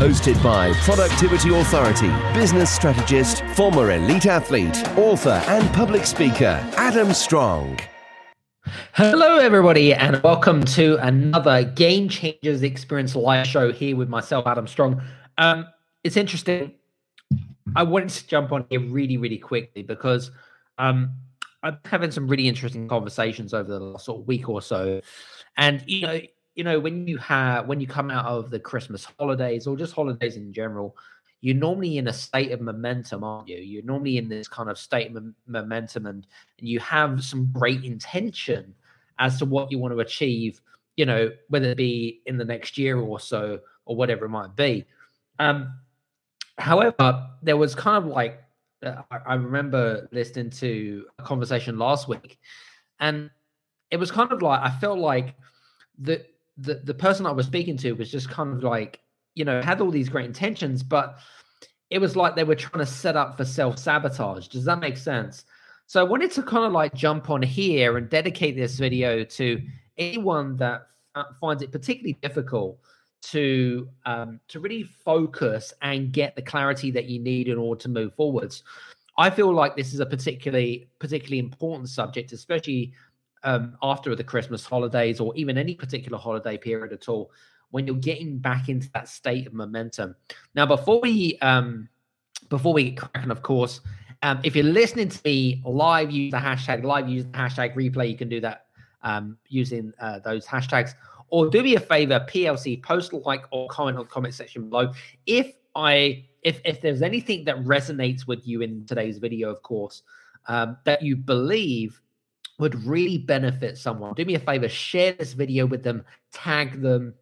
Hosted by Productivity Authority, business strategist, former elite athlete, author, and public speaker, Adam Strong. Hello, everybody, and welcome to another Game Changers Experience live show here with myself, Adam Strong. Um, it's interesting. I wanted to jump on here really, really quickly because um, I'm having some really interesting conversations over the last sort of week or so, and you know, you know, when you have when you come out of the Christmas holidays or just holidays in general, you're normally in a state of momentum, aren't you? You're normally in this kind of state of momentum, and, and you have some great intention as to what you want to achieve. You know, whether it be in the next year or so, or whatever it might be. Um, however, there was kind of like uh, I remember listening to a conversation last week, and it was kind of like I felt like the the the person I was speaking to was just kind of like you know had all these great intentions, but it was like they were trying to set up for self sabotage. Does that make sense? So I wanted to kind of like jump on here and dedicate this video to anyone that finds it particularly difficult to um, to really focus and get the clarity that you need in order to move forwards. I feel like this is a particularly particularly important subject, especially um, after the Christmas holidays or even any particular holiday period at all, when you're getting back into that state of momentum. Now, before we um, before we get cracking, of course, um, if you're listening to me live, use the hashtag live, use the hashtag replay. You can do that um, using uh, those hashtags. Or do me a favor, PLC, post like or comment on the comment section below. If I if if there's anything that resonates with you in today's video, of course, um, that you believe would really benefit someone, do me a favor, share this video with them, tag them,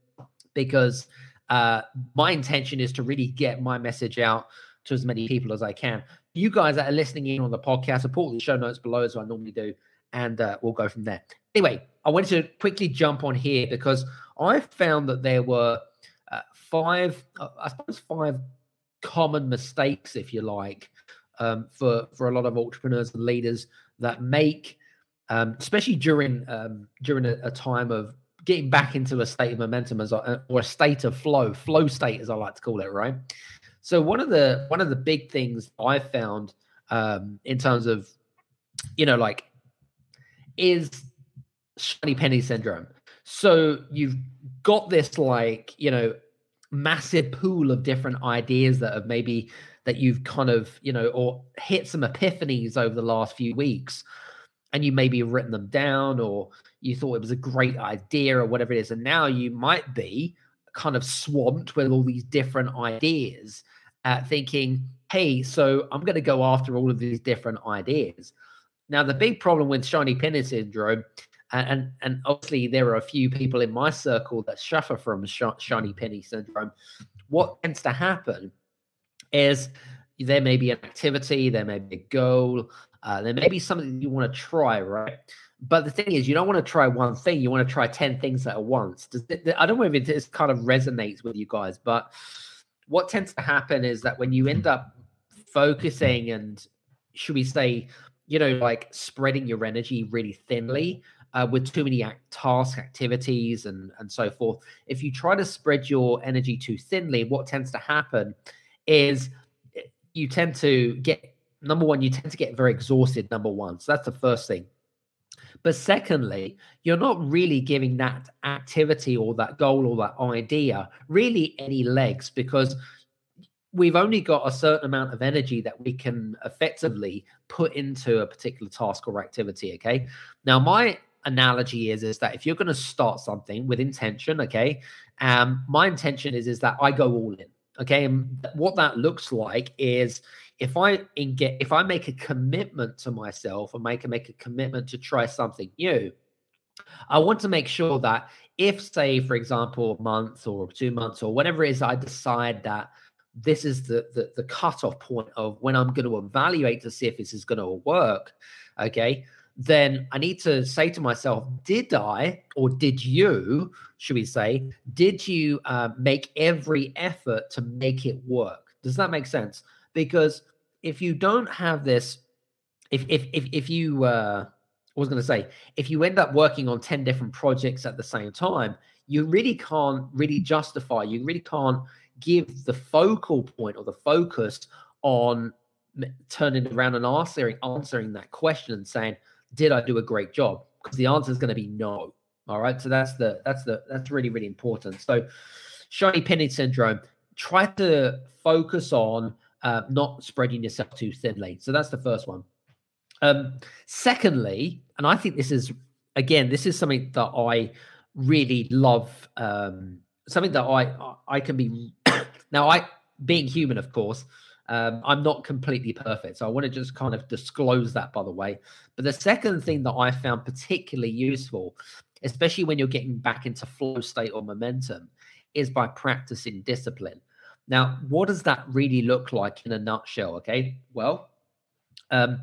because uh, my intention is to really get my message out to as many people as I can. You guys that are listening in on the podcast, support the show notes below as I normally do, and uh, we'll go from there. Anyway, I wanted to quickly jump on here because I found that there were uh, five, uh, I suppose, five common mistakes, if you like, um, for for a lot of entrepreneurs and leaders that make, um, especially during um, during a, a, time of getting back into a state of momentum as a, or a state of flow, flow state as I like to call it, right? So one of the one of the big things I found um, in terms of you know like is shiny penny syndrome. So you've got this like, you know, massive pool of different ideas that have maybe that you've kind of, you know, or hit some epiphanies over the last few weeks and you maybe written them down or you thought it was a great idea or whatever it is and now you might be kind of swamped with all these different ideas uh, thinking hey so i'm going to go after all of these different ideas. Now the big problem with shiny penny syndrome and and obviously there are a few people in my circle that suffer from sh- shiny penny syndrome. What tends to happen is there may be an activity there may be a goal uh, there may be something you want to try right but the thing is you don't want to try one thing you want to try 10 things at once Does it, i don't know if it just kind of resonates with you guys but what tends to happen is that when you end up focusing and should we say you know like spreading your energy really thinly uh, with too many act- task activities and and so forth. If you try to spread your energy too thinly, what tends to happen is eh, you tend to get number one, you tend to get very exhausted. Number one, so that's the first thing. But secondly, you're not really giving that activity or that goal or that idea really any legs because we've only got a certain amount of energy that we can effectively put into a particular task or activity. Okay. Now, my analogy is is that if you're going to start something with intention okay um my intention is is that i go all in okay and what that looks like is if i get if i make a commitment to myself and make a make a commitment to try something new i want to make sure that if say for example a month or two months or whatever it is i decide that this is the the, the cutoff point of when I'm going to evaluate to see if this is going to work. Okay, then I need to say to myself, did I or did you, should we say, did you uh, make every effort to make it work? Does that make sense? Because if you don't have this, if if if if you uh, I was going to say, if you end up working on ten different projects at the same time, you really can't really justify. You really can't give the focal point or the focus on turning around and answering answering that question and saying, "Did I do a great job?" Because the answer is going to be no. All right, so that's the that's the that's really really important. So, shiny penny syndrome. Try to focus on uh, not spreading yourself too thinly. So that's the first one. Um, secondly, and I think this is again, this is something that I really love. Um, something that I I can be now. I being human, of course, um, I'm not completely perfect, so I want to just kind of disclose that, by the way. But the second thing that I found particularly useful, especially when you're getting back into flow state or momentum, is by practicing discipline. Now, what does that really look like in a nutshell? Okay, well, um,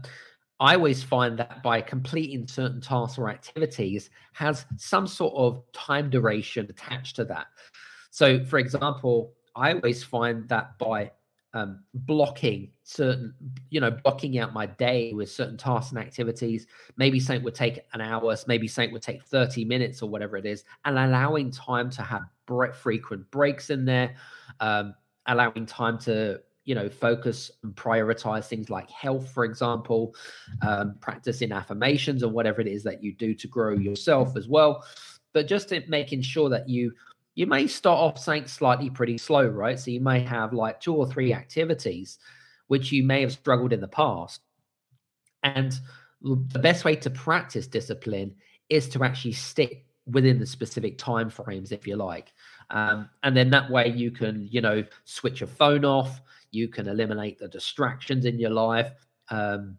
I always find that by completing certain tasks or activities has some sort of time duration attached to that. So, for example, I always find that by um, blocking certain, you know, blocking out my day with certain tasks and activities, maybe something would take an hour, maybe something would take 30 minutes or whatever it is, and allowing time to have frequent breaks in there, um, allowing time to you know focus and prioritize things like health for example um, practicing affirmations or whatever it is that you do to grow yourself as well. But just making sure that you you may start off saying slightly pretty slow right? So you may have like two or three activities which you may have struggled in the past. And the best way to practice discipline is to actually stick within the specific time frames if you like. Um, and then that way you can you know switch your phone off you can eliminate the distractions in your life um,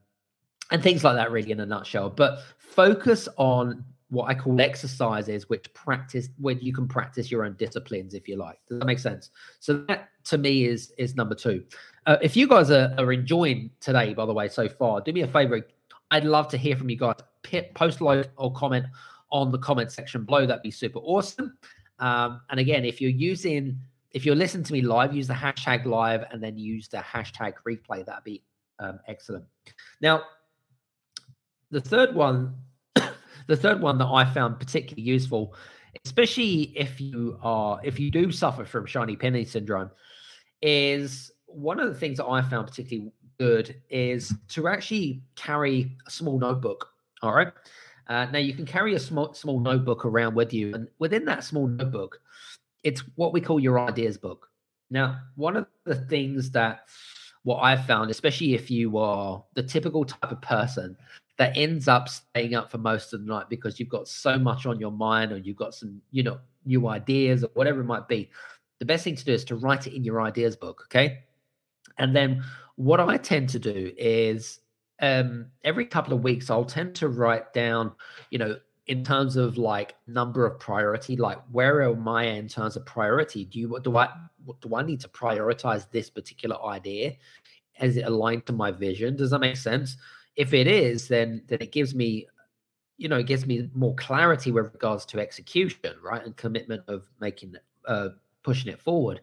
and things like that really in a nutshell. But focus on what i call exercises which practice where you can practice your own disciplines if you like. Does that make sense? So that to me is is number two. Uh, if you guys are, are enjoying today by the way so far do me a favor. I'd love to hear from you guys. Post like or comment on the comment section below. That'd be super awesome. Um, and again, if you're using, if you're listening to me live, use the hashtag live and then use the hashtag replay. That'd be um, excellent. Now, the third one, the third one that I found particularly useful, especially if you are, if you do suffer from shiny penny syndrome, is one of the things that I found particularly good is to actually carry a small notebook. All right. Uh, now you can carry a small small notebook around with you, and within that small notebook, it's what we call your ideas book. Now, one of the things that what I've found, especially if you are the typical type of person that ends up staying up for most of the night because you've got so much on your mind or you've got some, you know, new ideas or whatever it might be, the best thing to do is to write it in your ideas book. Okay. And then what I tend to do is um, every couple of weeks, I'll tend to write down, you know, in terms of like number of priority, like where am I in terms of priority? Do you do I do I need to prioritize this particular idea? Is it aligned to my vision? Does that make sense? If it is, then then it gives me, you know, it gives me more clarity with regards to execution, right, and commitment of making uh pushing it forward.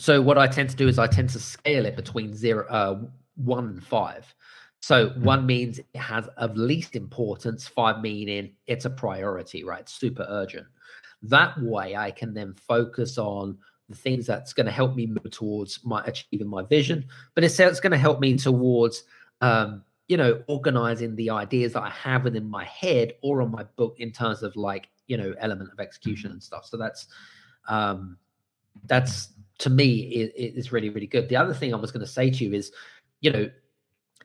So what I tend to do is I tend to scale it between zero, uh, one and five. So mm. one means it has of least importance, five meaning it's a priority, right? Super urgent. That way I can then focus on the things that's going to help me move towards my achieving my vision, but it's, it's going to help me towards um, you know, organizing the ideas that I have within my head or on my book in terms of like, you know, element of execution and stuff. So that's um that's to me it, it's really, really good. The other thing I was going to say to you is you know,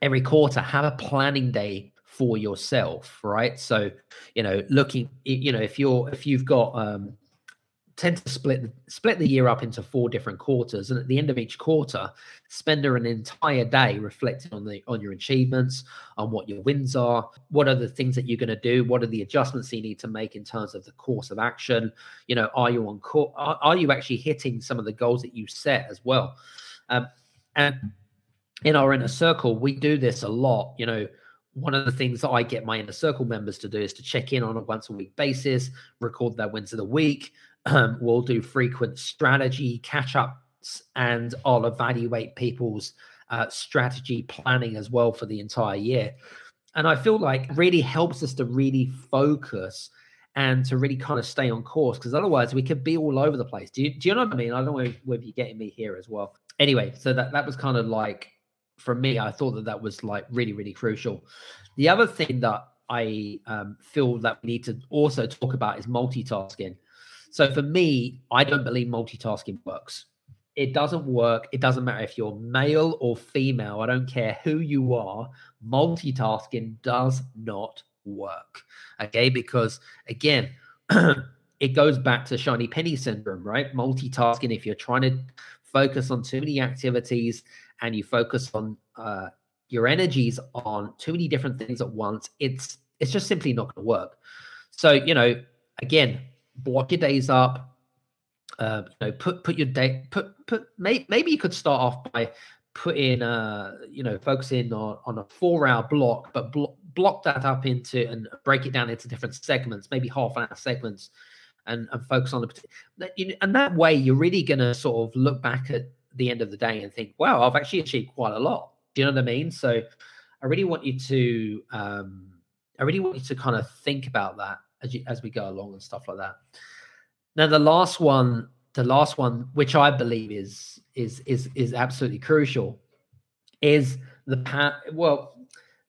every quarter have a planning day for yourself, right? So, you know, looking, you know, if you're if you've got um tend to split split the year up into four different quarters, and at the end of each quarter, spend an entire day reflecting on the on your achievements, on what your wins are, what are the things that you're going to do, what are the adjustments you need to make in terms of the course of action. You know, are you on course? Are, are you actually hitting some of the goals that you set as well? Um, and in our inner circle, we do this a lot. You know, one of the things that I get my inner circle members to do is to check in on a once a week basis, record their wins of the week. Um, we'll do frequent strategy catch ups, and I'll evaluate people's uh, strategy planning as well for the entire year. And I feel like really helps us to really focus and to really kind of stay on course because otherwise we could be all over the place. Do you, do you know what I mean? I don't know whether you're getting me here as well. Anyway, so that, that was kind of like for me, I thought that that was like really, really crucial. The other thing that I um, feel that we need to also talk about is multitasking. So for me, I don't believe multitasking works. It doesn't work. It doesn't matter if you're male or female. I don't care who you are. Multitasking does not work. Okay. Because again, it goes back to shiny penny syndrome, right? Multitasking, if you're trying to focus on too many activities and you focus on uh, your energies on too many different things at once, it's it's just simply not going to work. So you know, again, block your days up. Uh, you know, put put your day put put may, maybe you could start off by putting uh you know focusing on on a four hour block, but blo- block that up into and break it down into different segments, maybe half an hour segments, and and focus on the and that way you're really to sort of look back at the end of the day and think, wow, I've actually achieved quite a lot. Do you know what I mean? So I really want you to um, I really want you to kind of think about that as you, as we go along and stuff like that. Now the last one, the last one, which I believe is is is is absolutely crucial, is the well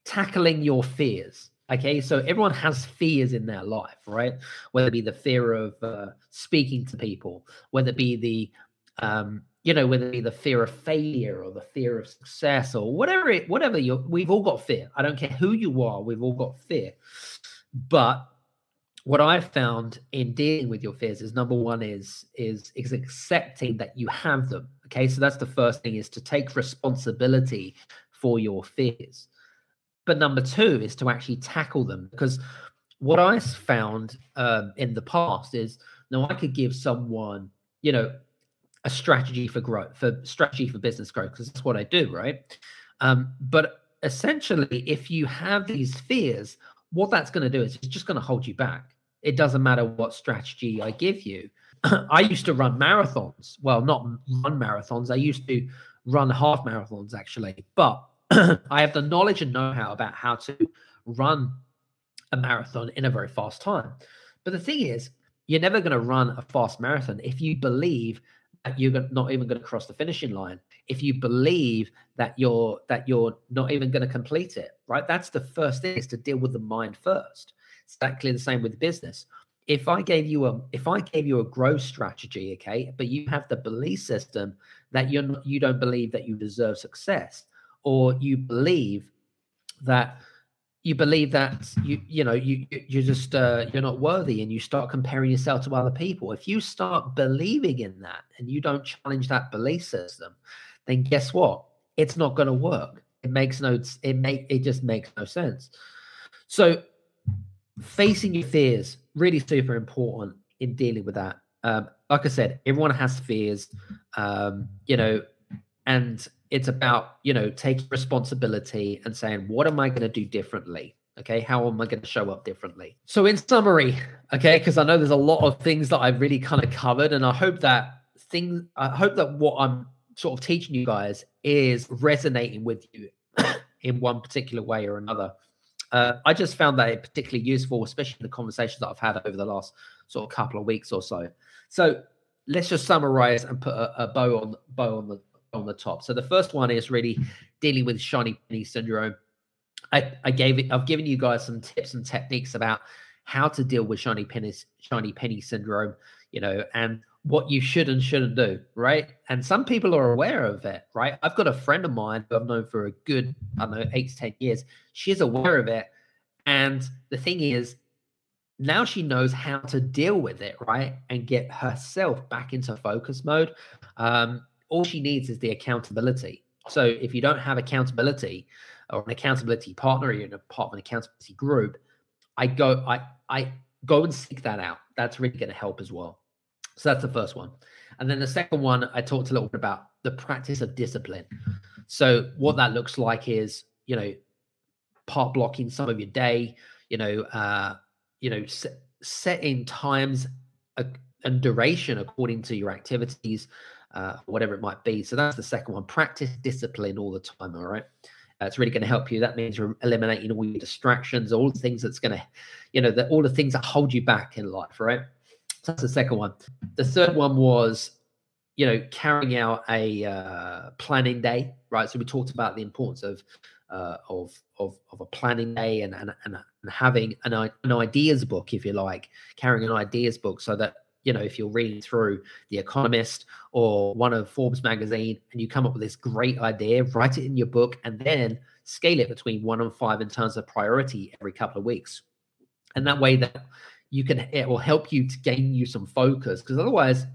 tackling your fears. Okay, so everyone has fears in their life, right? Whether it be the fear of uh, speaking to people, whether it be the um, you know, whether it be the fear of failure or the fear of success or whatever it, whatever you, we've all got fear. I don't care who you are, we've all got fear. But what I've found in dealing with your fears is number one is is is accepting that you have them. Okay, so that's the first thing is to take responsibility for your fears. But number two is to actually tackle them because what I found um, in the past is now I could give someone, you know, a strategy for growth, for strategy for business growth, because that's what I do, right? Um, but essentially, if you have these fears, what that's going to do is it's just going to hold you back. It doesn't matter what strategy I give you. I used to run marathons. Well, not run marathons. I used to run half marathons actually, but I have the knowledge and know how about how to run a marathon in a very fast time. But the thing is, you're never going to run a fast marathon if you believe that you're not even going to cross the finishing line if you believe that you're that you're not even going to complete it right that's the first thing is to deal with the mind first exactly the same with business. If i gave you a if i gave you a growth strategy okay but you have the belief system that you're not you don't believe that you deserve success or you believe that you believe that you you know you you just uh, you're not worthy and you start comparing yourself to other people if you start believing in that and you don't challenge that belief system then guess what? It's not going to work. It makes no it make it just makes no sense. So facing your fears really super important in dealing with that. Um, like i said everyone has fears um, you know and it's about you know taking responsibility and saying what am i going to do differently? Okay how am i going to show up differently? So in summary okay because i know there's a lot of things that i've really kind of covered and i hope that thing i hope that what i'm sort of teaching you guys is resonating with you in one particular way or another uh, i just found that particularly useful especially in the conversations that i've had over the last sort of couple of weeks or so so let's just summarize and put a, a bow on bow on the on the top. So the first one is really dealing with shiny penny syndrome. I, I gave it, I've given you guys some tips and techniques about how to deal with shiny penny shiny penny syndrome, you know, and what you should and shouldn't do, right? And some people are aware of it, right? I've got a friend of mine who I've known for a good, I don't know, eight to ten years. She's aware of it. And the thing is, now she knows how to deal with it, right? And get herself back into focus mode. Um, all she needs is the accountability. So if you don't have accountability or an accountability partner, you're in a part of an accountability group, I go, I, I go and seek that out. That's really going to help as well. So that's the first one. And then the second one, I talked a little bit about the practice of discipline. So what that looks like is, you know, part blocking some of your day, you know, uh, you know, set, setting times and duration according to your activities, uh, whatever it might be. So that's the second one. Practice discipline all the time. All right. Uh, it's really going to help you. That means you're eliminating all your distractions, all the things that's going to, you know, the, all the things that hold you back in life. Right. That's the second one. The third one was, you know, carrying out a uh, planning day. Right. So we talked about the importance of uh, of of of a planning day and and, and, and having an, an ideas book, if you like, carrying an ideas book, so that you know if you're reading through the Economist or one of Forbes magazine and you come up with this great idea, write it in your book, and then scale it between one and five in terms of priority every couple of weeks, and that way that you can it will help you to gain you some focus because otherwise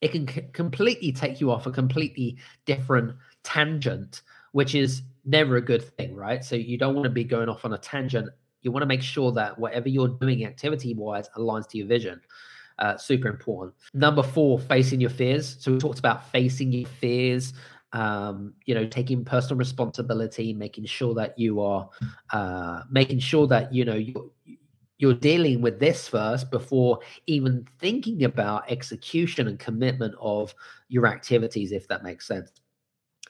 it can c- completely take you off a completely different tangent which is never a good thing, right? So you don't want to be going off on a tangent. You want to make sure that whatever you're doing activity wise aligns to your vision. Uh, super important. Number four, facing your fears. So we talked about facing your fears, um, you know, taking personal responsibility, making sure that you are, uh, making sure that, you know, you're, you're dealing with this first before even thinking about execution and commitment of your activities, if that makes sense.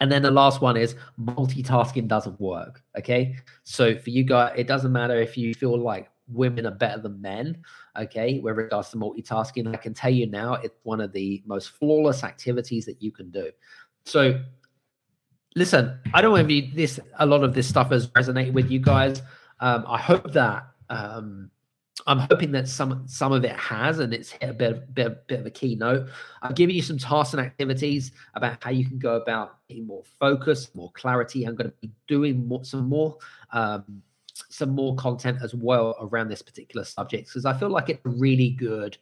And then the last one is multitasking doesn't work. Okay. So for you guys, it doesn't matter if you feel like women are better than men. Okay. With regards to multitasking, I can tell you now it's one of the most flawless activities that you can do. So listen, I don't know if you, this, a lot of this stuff has resonated with you guys. Um, I hope that um, I'm hoping that some some of it has, and it's hit a bit, bit, bit of a keynote. I've given you some tasks and activities about how you can go about getting more focus, more clarity. I'm going to be doing more, some more um, some more content as well around this particular subject because I feel like it's really good.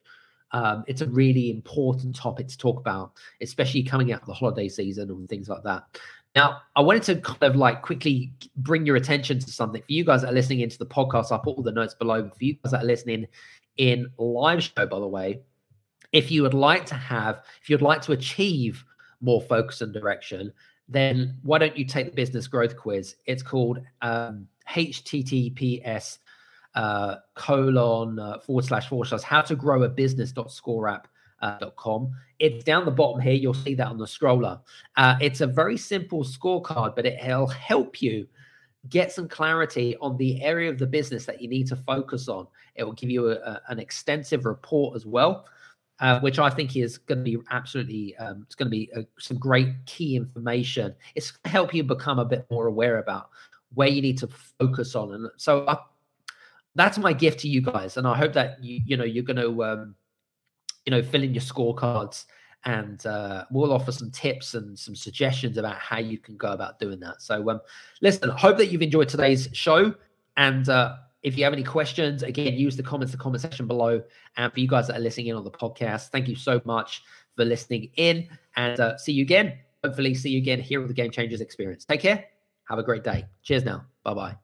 Um, it's a really important topic to talk about, especially coming out of the holiday season and things like that. Now, I wanted to kind of like quickly bring your attention to something. For you guys that are listening into the podcast, I'll put all the notes below. But For you guys that are listening in live show, by the way, if you would like to have, if you'd like to achieve more focus and direction, then why don't you take the business growth quiz? It's called um, HTTPS uh, colon uh, forward slash forward slash how to grow a business dot score app uh, .com. It's down the bottom here. You'll see that on the scroller. Uh, it's a very simple scorecard, but it'll help you get some clarity on the area of the business that you need to focus on. It will give you a, a, an extensive report as well, uh, which I think is going to be absolutely, um, it's going to be uh, some great key information. It's going to help you become a bit more aware about where you need to focus on. And so I, uh, that's my gift to you guys. And I hope that you, you know, you're going to, um, you know, fill in your scorecards and uh, we'll offer some tips and some suggestions about how you can go about doing that. So, um, listen, hope that you've enjoyed today's show. And uh, if you have any questions, again, use the comments, the comment section below. And for you guys that are listening in on the podcast, thank you so much for listening in and uh, see you again. Hopefully, see you again here with the Game Changers experience. Take care. Have a great day. Cheers now. Bye bye.